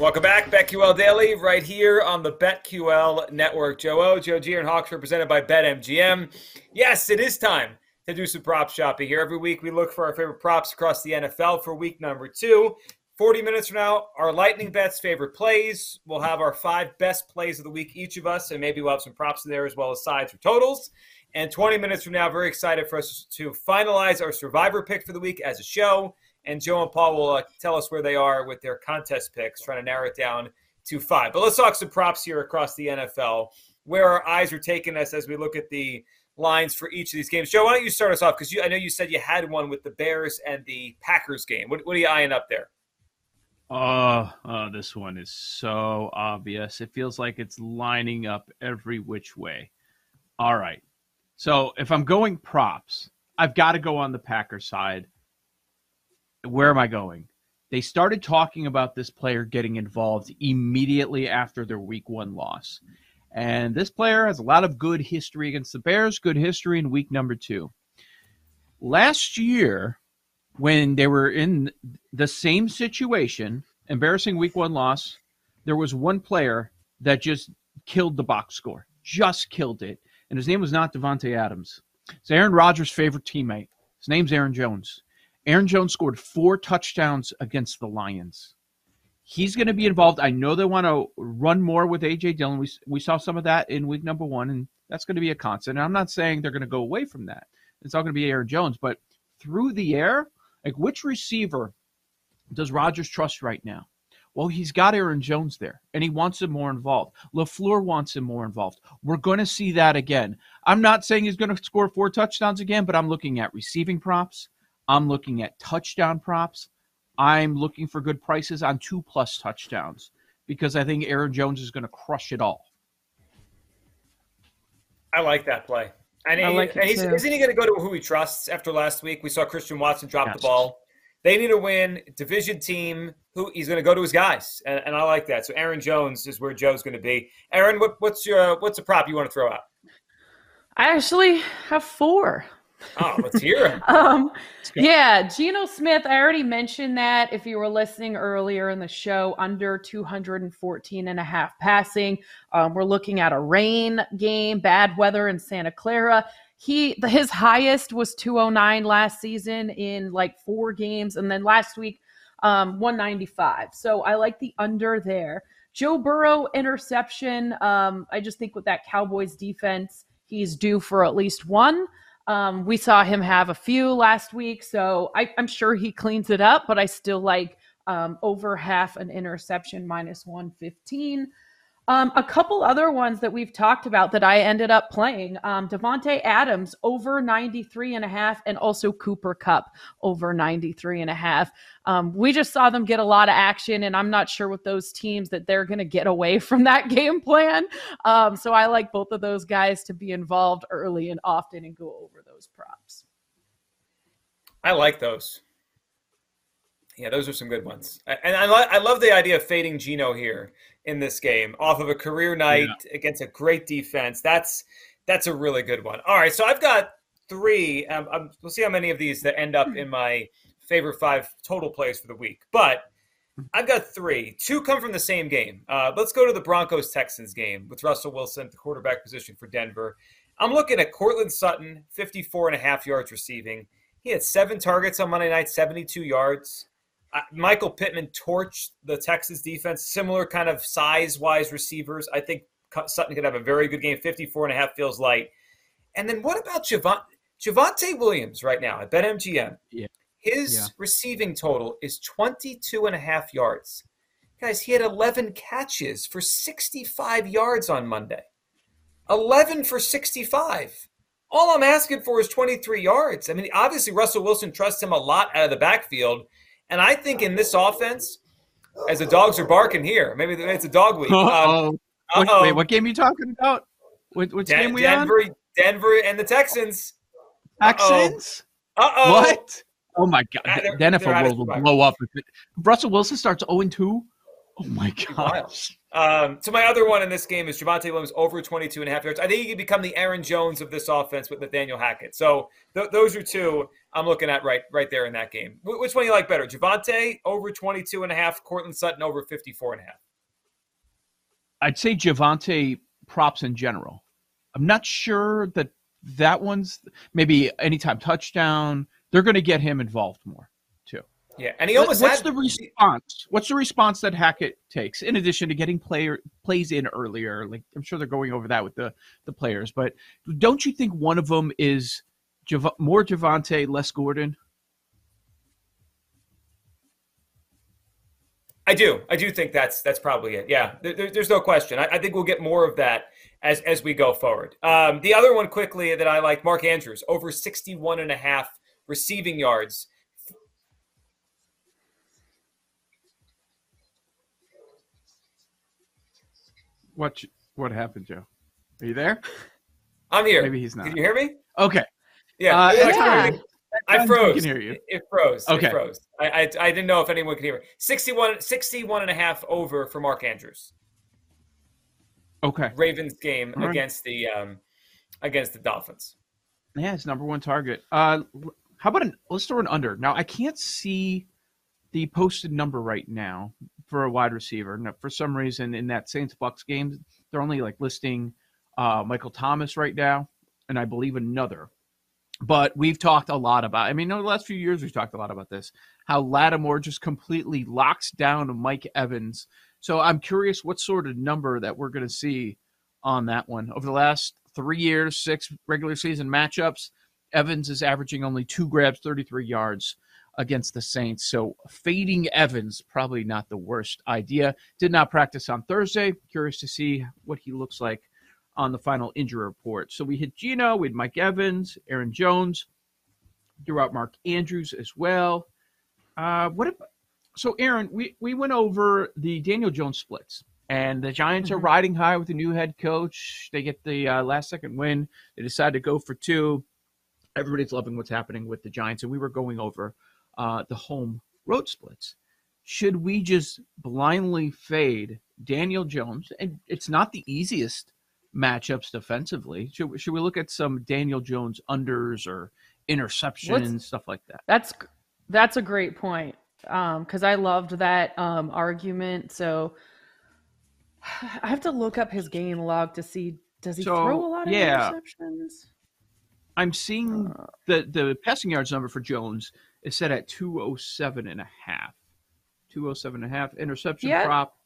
Welcome back, BetQL Daily, right here on the BetQL Network. Joe O, Joe G, and Hawks represented by BetMGM. Yes, it is time to do some prop shopping here. Every week we look for our favorite props across the NFL for week number two. 40 minutes from now, our Lightning Bets favorite plays. We'll have our five best plays of the week, each of us, and maybe we'll have some props in there as well as sides or totals. And 20 minutes from now, very excited for us to finalize our survivor pick for the week as a show. And Joe and Paul will uh, tell us where they are with their contest picks, trying to narrow it down to five. But let's talk some props here across the NFL, where our eyes are taking us as we look at the lines for each of these games. Joe, why don't you start us off? Because I know you said you had one with the Bears and the Packers game. What, what are you eyeing up there? Oh, oh, this one is so obvious. It feels like it's lining up every which way. All right. So if I'm going props, I've got to go on the Packers side. Where am I going? They started talking about this player getting involved immediately after their week one loss. And this player has a lot of good history against the Bears, good history in week number two. Last year, when they were in the same situation, embarrassing week one loss, there was one player that just killed the box score, just killed it. And his name was not Davante Adams. It's Aaron Rodgers' favorite teammate. His name's Aaron Jones. Aaron Jones scored four touchdowns against the Lions. He's going to be involved. I know they want to run more with AJ Dillon. We, we saw some of that in week number one, and that's going to be a constant. And I'm not saying they're going to go away from that. It's all going to be Aaron Jones, but through the air, like which receiver does Rodgers trust right now? Well, he's got Aaron Jones there, and he wants him more involved. LaFleur wants him more involved. We're going to see that again. I'm not saying he's going to score four touchdowns again, but I'm looking at receiving props. I'm looking at touchdown props. I'm looking for good prices on two plus touchdowns because I think Aaron Jones is going to crush it all. I like that play. And, he- like and he's, isn't he going to go to who he trusts after last week? We saw Christian Watson drop Yes. the ball. They need to win. Division team. Who he's going to go to his guys, and, and I like that. So Aaron Jones is where Joe's going to be. Aaron, what, what's your what's a prop you want to throw out? I actually have four. Oh, let's hear it. Um, yeah, Geno Smith. I already mentioned that if you were listening earlier in the show, under 214 and a half passing. Um, we're looking at a rain game, bad weather in Santa Clara. He the, his highest was 209 last season in like four games, and then last week um, 195. So I like the under there. Joe Burrow interception. Um, I just think with that Cowboys defense, he's due for at least one. Um, we saw him have a few last week, so I, I'm sure he cleans it up, but I still like um, over half an interception minus 115. Um, a couple other ones that we've talked about that I ended up playing um, Davante Adams over 93 and a half, and also Cooper Kupp over 93 and a half. Um, we just saw them get a lot of action, and I'm not sure with those teams that they're going to get away from that game plan. Um, so I like both of those guys to be involved early and often and go over those props. I like those. Yeah, those are some good ones. And I, lo- I love the idea of fading Geno here in this game off of a career night against a great defense. That's that's a really good one. All right, so I've got three. Um, um, we'll see how many of these that end up in my favorite five total plays for the week. But I've got three. Two come from the same game. Uh, let's go to the Broncos Texans game with Russell Wilson, the quarterback position for Denver. I'm looking at Courtland Sutton, 54 and a half yards receiving. He had seven targets on Monday night, 72 yards. Michael Pittman torched the Texas defense, similar kind of size wise receivers. I think Sutton could have a very good game. 54 and a half feels light. And then what about Javon- Javonte Williams right now at BetMGM? Yeah. His Yeah. receiving total is 22 and a half yards. Guys, he had 11 catches for 65 yards on Monday. 11 for 65. all I'm asking for is 23 yards. I mean, obviously Russell Wilson trusts him a lot out of the backfield, and I think in this offense, as the dogs are barking here, maybe it's a dog week. Um. What, wait, what game are you talking about? What, what Den- game we on? Denver, Denver, and the Texans. Texans? Uh oh. What? Oh my god! Ah, The, they're- the NFL world will blow up if, it, Russell Wilson starts 0 2. Oh my gosh! Um, so my other one in this game is Javonte Williams over 22 and a half yards. I think he could become the Aaron Jones of this offense with Nathaniel Hackett. So th- those are two I'm looking at right right there in that game. Wh- which one do you like better? Javonte over 22 and a half, Courtland Sutton over 54 and a half. I'd say Javonte props in general. I'm not sure that that one's maybe anytime touchdown. They're going to get him involved more. Yeah, and he almost What's had the response? What's the response that Hackett takes in addition to getting player plays in earlier? Like I'm sure they're going over that with the the players, but don't you think one of them is Jav- more Javonte, less Gordon? I do. I do think that's that's probably it. Yeah, there, there- there's no question. I, I think we'll get more of that as as we go forward. Um, the other one quickly that I like, Mark Andrews over 61 and a half receiving yards. What what happened, Joe? Are you there? I'm here. Maybe he's not. Can you hear me? Okay. Yeah. Uh, Yeah, yeah. I We froze. can hear you. It, it froze. Okay. It froze. I, I I didn't know if anyone could hear me. 61, 61 and a half over for Mark Andrews. Okay. Ravens game All right. against the um against the Dolphins. Yeah, it's number one target. Uh, how about an? Let's throw an under. Now I can't see the posted number right now for a wide receiver. No, for some reason, in that Saints Bucks game, they're only like listing uh, Michael Thomas right now, and I believe another. But we've talked a lot about. I mean, over the last few years, we've talked a lot about this. How Lattimore just completely locks down Mike Evans. So I'm curious what sort of number that we're going to see on that one over the last three years, six regular season matchups. Evans is averaging only two grabs, 33 yards against the Saints. So fading Evans, probably not the worst idea. Did not practice on Thursday. Curious to see what he looks like on the final injury report. So we hit Geno, we had Mike Evans, Aaron Jones, threw out Mark Andrews as well. Uh, what if, so Aaron, we, we went over the Daniel Jones splits. And the Giants are Mhm. riding high with the new head coach. They get the uh, last second win. They decide to go for two. Everybody's loving what's happening with the Giants, and we were going over uh, the home road splits. Should we just blindly fade Daniel Jones? And it's not the easiest matchups defensively. Should, we- should we look at some Daniel Jones unders or interceptions, What's- stuff like that? That's that's a great point. Um, because I loved that um argument. So I have to look up his game log to see does he So, throw a lot of yeah. interceptions? I'm seeing Uh, the the passing yards number for Jones is set at 207 and a half. 207 and a half interception Yeah. prop.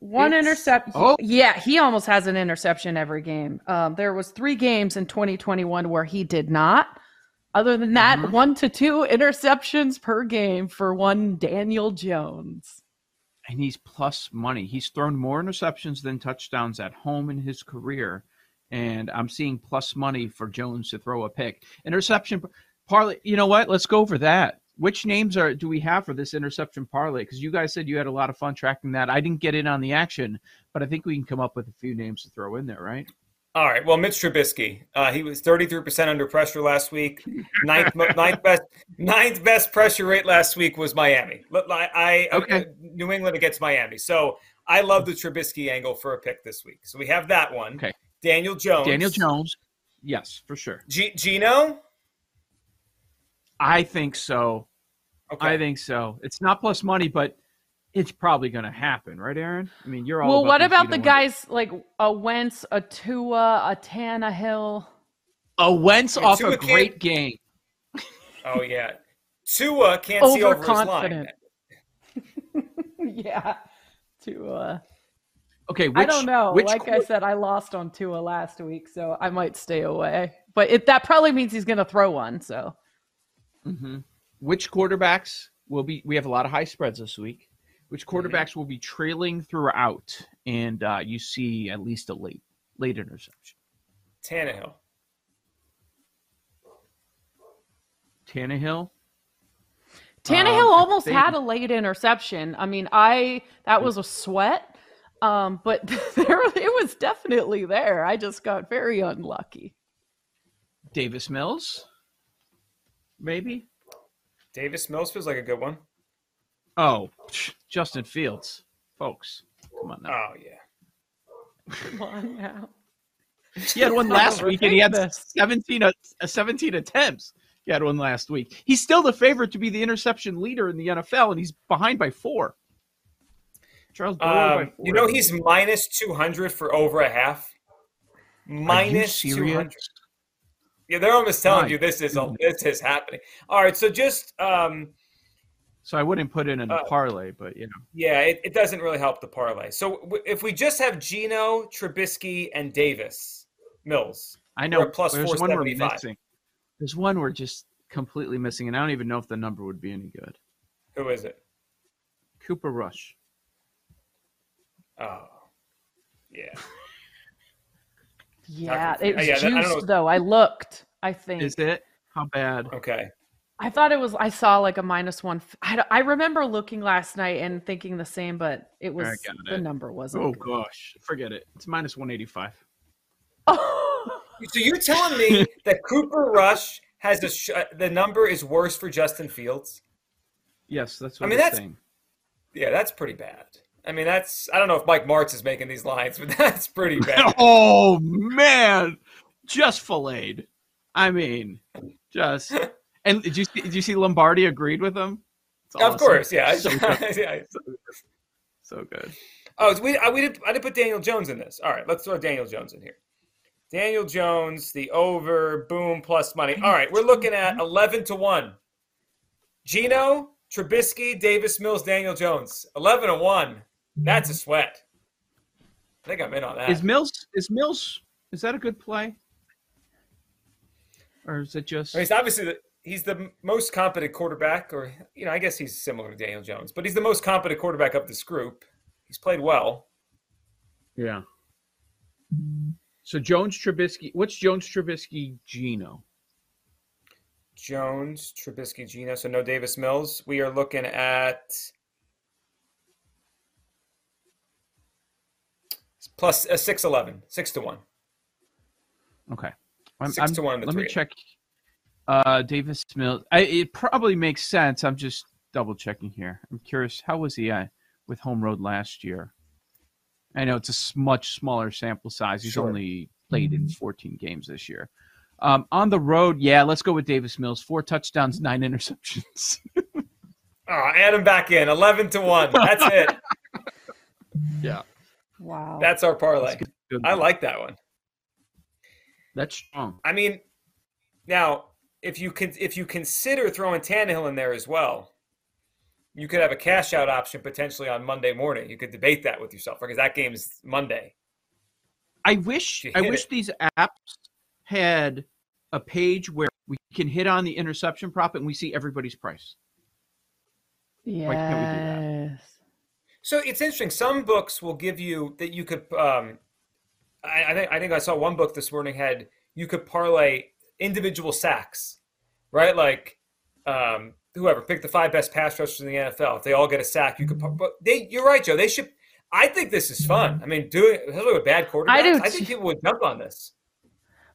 One interception. Oh. Yeah, he almost has an interception every game. Um, there was three games in 2021 where he did not. Other than that, Mhm. one to two interceptions per game for one Daniel Jones. and he's plus money. He's thrown more interceptions than touchdowns at home in his career, and I'm seeing plus money for Jones to throw a pick. Interception parlay. You know what? Let's go over that. Which names are do we have for this interception parlay? Because you guys said you had a lot of fun tracking that. I didn't get in on the action, but I think we can come up with a few names to throw in there, right? All right. Well, Mitch Trubisky, uh, he was 33% under pressure last week. Ninth, ninth best, ninth best pressure rate last week was Miami. I, I Okay. New England against Miami. So I love the Trubisky angle for a pick this week. So we have that one. Okay. Daniel Jones. Daniel Jones, yes, for sure. G- Geno. I think so. Okay. I think so. It's not plus money, but it's probably going to happen, right, Aaron? I mean, you're all. Well, what about the Geno guys like a Wentz, a Tua, a Tannehill? A Wentz Yeah, off Tua a can't- great game. oh yeah. Tua can't see over his line. Overconfident. yeah, Tua. Okay, which, I don't know. Which like I said, I lost on Tua last week, so I might stay away. But it, that probably means he's going to throw one. So Mhm. Which quarterbacks will be? We have a lot of high spreads this week. Which Mm-hmm. quarterbacks will be trailing throughout, and uh, you see at least a late late interception? Tannehill. Tannehill. Tannehill Um, almost think- had a late interception. I mean, I that was a sweat, um, but there it was definitely there. I just got very unlucky. Davis Mills. Maybe. Davis Mills feels like a good one. Oh, psh, Justin Fields, folks. Come on now. Oh yeah. Come on now. He had one last week, and he had Ridiculous. 17, uh, 17 attempts. He had one last week. He's still the favorite to be the interception leader in the NFL, and he's behind by four. Charles Burrow by Um, four. you know he's minus two hundred for over a half. Are you Minus serious? hundred. Yeah, they're almost telling My you this is a, this is happening. All right, so just um, So I wouldn't put it in a Uh, parlay, but you know, yeah, it, it doesn't really help the parlay. So w- if we just have Geno, Trubisky, and Davis Mills, I know plus there's one we're missing. There's one we're just completely missing, and I don't even know if the number would be any good. who is it? Cooper Rush. Oh, yeah. Yeah, confused. it was Yeah, that- I juiced though. I looked. I think Is it? How bad? Okay. I thought it was. I saw like a minus one. I, I remember looking last night and thinking the same, but it was got the it. number wasn't. Oh good. gosh, forget it. It's minus 185. So you're telling me that Cooper Rush has a sh- uh, the number is worse for Justin Fields? Yes, that's what I mean, am that's- saying. Yeah, that's pretty bad. I mean, that's I don't know if Mike Martz is making these lines, but that's pretty bad. oh man, just filleted. I mean, just. And did you see, did you see Lombardi agreed with him? It's of course, yeah. So good. yeah. So good. Oh, so we I, we did I did put Daniel Jones in this. All right, let's throw Daniel Jones in here. Daniel Jones, the over, boom, plus money. All right, we're looking at eleven to one. Geno, Trubisky, Davis Mills, Daniel Jones, eleven to one. That's a mm-hmm. sweat. I think I'm in on that. Is Mills is Mills is that a good play? Or is it just I mean, he's obviously the, he's the most competent quarterback, or you know, I guess he's similar to Daniel Jones, but he's the most competent quarterback of this group. He's played well. Yeah. So Jones Trubisky, what's Jones Trubisky Geno? Jones, Trubisky, Geno. So no Davis Mills. We are looking at plus a six eleven, six to one. Okay. I'm, Six I'm- to one to Let me check. Uh, Davis Mills. I, it probably makes sense. I'm just double checking here. I'm curious. How was he uh, with home road last year? I know it's a much smaller sample size. He's Sure. only played in 14 games this year. Um, on the road, yeah, let's go with Davis Mills. Four touchdowns, nine interceptions. Oh, add him back in, eleven to one. That's it. yeah, Wow. That's our parlay. good. I like that one. that's strong. I mean, now if you can if you consider throwing Tannehill in there as well, you could have a cash out option potentially on Monday morning. You could debate that with yourself because that game is Monday. I wish I wish it. these apps had a page where we can hit on the interception prop and we see everybody's price. Why can't we do that? So it's interesting. Some books will give you that you could. Um, I, I think I think I saw one book this morning had you could parlay individual sacks, right? Like um, whoever pick the five best pass rushers in the NFL. If they all get a sack, you could. But they, you're right, Joe. They should. I think this is fun. I mean, doing especially with bad quarterbacks. I do I think people would jump on this.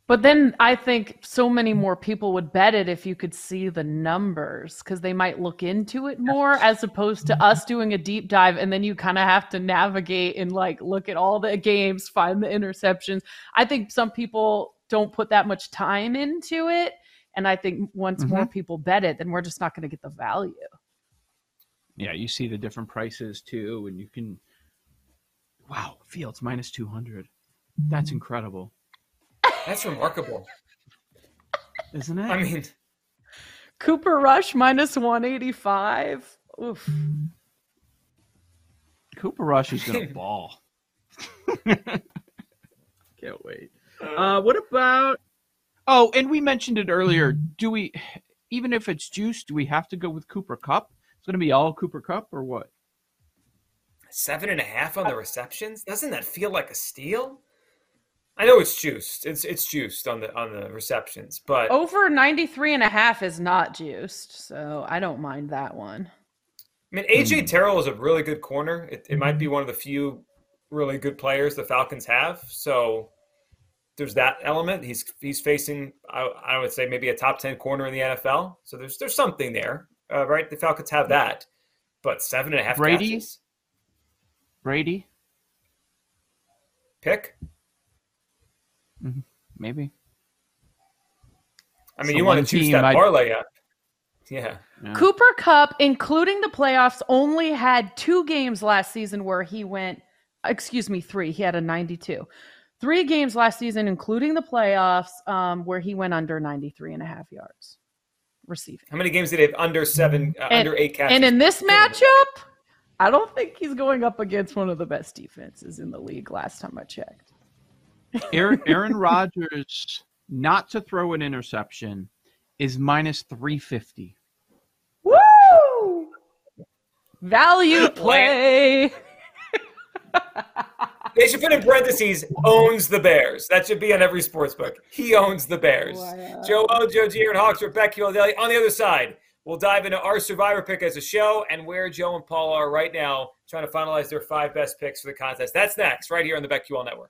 But then I think so many more people would bet it if you could see the numbers because they might look into it more as opposed to mm-hmm. us doing a deep dive and then you kind of have to navigate and like look at all the games, find the interceptions. I think some people don't put that much time into it. And I think once more mm-hmm. people bet it, then we're just not going to get the value. Yeah, you see the different prices too, and you can. Wow, Fields minus two hundred. That's mm-hmm. incredible, That's remarkable. isn't it? I mean, Cooper Rush minus 185. Oof. Cooper Rush is gonna ball. Can't wait. Uh, what about? Oh, and we mentioned it earlier. Do we, even if it's juice, do we have to go with Cooper Kupp? It's gonna be all Cooper Kupp or what? seven and a half on the receptions. Doesn't that feel like a steal? I know it's juiced. It's it's juiced on the on the receptions, but Over 93 and a half is not juiced, so I don't mind that one. I mean, AJ Terrell is a really good corner. It, it might be one of the few really good players the Falcons have. So there's that element. He's he's facing, I, I would say, maybe a top ten corner in the NFL. So there's there's something there, uh, right? The Falcons have that, but seven and a half Brady? catches. Brady, pick. Maybe. I mean, So you want one to choose team that I'd- parlay up. Yeah. Yeah. Cooper Kupp, including the playoffs, only had two games last season where he went, excuse me, three. He had a 92. Three games last season, including the playoffs, um, where he went under 93 and a half yards receiving. How many games did he have under seven, uh, And- under eight catches? And in this matchup, I don't think he's going up against one of the best defenses in the league last time I checked. Aaron, Aaron Rodgers not to throw an interception is minus 350. Woo! Value play. They should put in parentheses owns the Bears. That should be on every sports book. He owns the Bears. Joe O, Joe G, and Hawks, BetQL Daily. On the other side, we'll dive into our survivor pick as a show and where Joe and Paul are right now, trying to finalize their five best picks for the contest. That's next, right here on the BetQL Network.